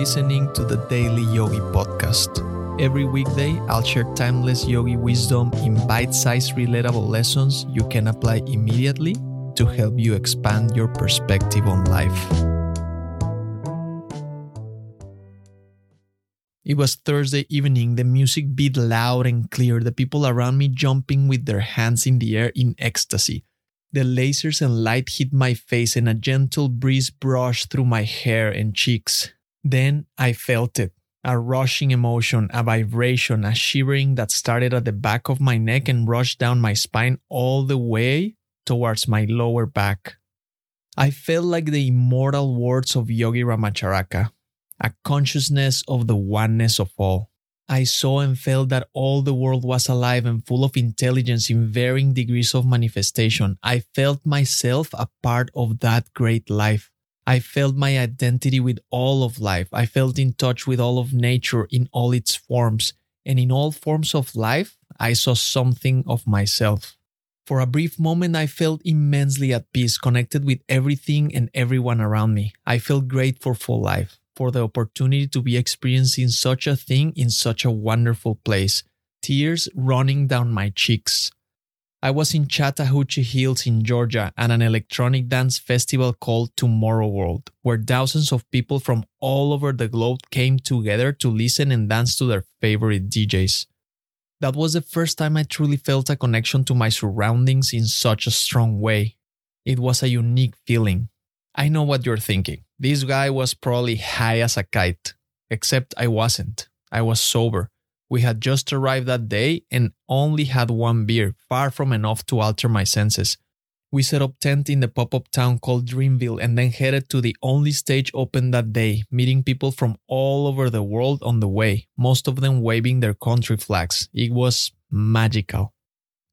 listening to the Daily Yogi Podcast. Every weekday, I'll share timeless yogi wisdom in bite sized, relatable lessons you can apply immediately to help you expand your perspective on life. It was Thursday evening, the music beat loud and clear, the people around me jumping with their hands in the air in ecstasy. The lasers and light hit my face, and a gentle breeze brushed through my hair and cheeks. Then I felt it a rushing emotion, a vibration, a shivering that started at the back of my neck and rushed down my spine all the way towards my lower back. I felt like the immortal words of Yogi Ramacharaka, a consciousness of the oneness of all. I saw and felt that all the world was alive and full of intelligence in varying degrees of manifestation. I felt myself a part of that great life. I felt my identity with all of life. I felt in touch with all of nature in all its forms. And in all forms of life, I saw something of myself. For a brief moment, I felt immensely at peace, connected with everything and everyone around me. I felt grateful for life for the opportunity to be experiencing such a thing in such a wonderful place, tears running down my cheeks. I was in Chattahoochee Hills in Georgia at an electronic dance festival called Tomorrow World, where thousands of people from all over the globe came together to listen and dance to their favorite DJs. That was the first time I truly felt a connection to my surroundings in such a strong way. It was a unique feeling. I know what you're thinking. This guy was probably high as a kite, except I wasn't. I was sober. We had just arrived that day and only had one beer, far from enough to alter my senses. We set up tent in the pop-up town called Dreamville and then headed to the only stage open that day, meeting people from all over the world on the way, most of them waving their country flags. It was magical.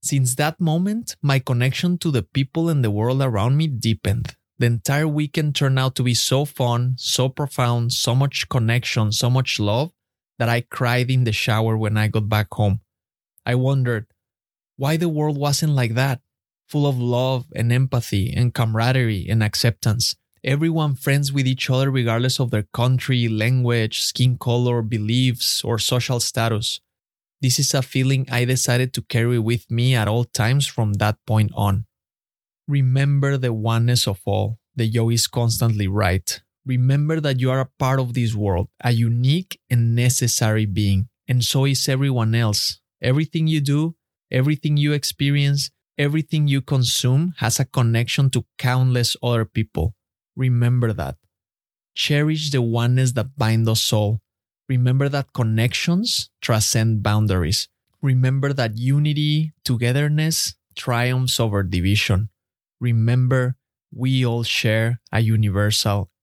Since that moment, my connection to the people and the world around me deepened. The entire weekend turned out to be so fun, so profound, so much connection, so much love that I cried in the shower when I got back home. I wondered why the world wasn't like that, full of love and empathy and camaraderie and acceptance. Everyone friends with each other regardless of their country, language, skin color, beliefs, or social status. This is a feeling I decided to carry with me at all times from that point on. Remember the oneness of all. The yo is constantly right. Remember that you are a part of this world, a unique and necessary being, and so is everyone else. Everything you do, everything you experience, everything you consume has a connection to countless other people. Remember that. Cherish the oneness that binds us all. Remember that connections transcend boundaries. Remember that unity, togetherness triumphs over division remember we all share a universal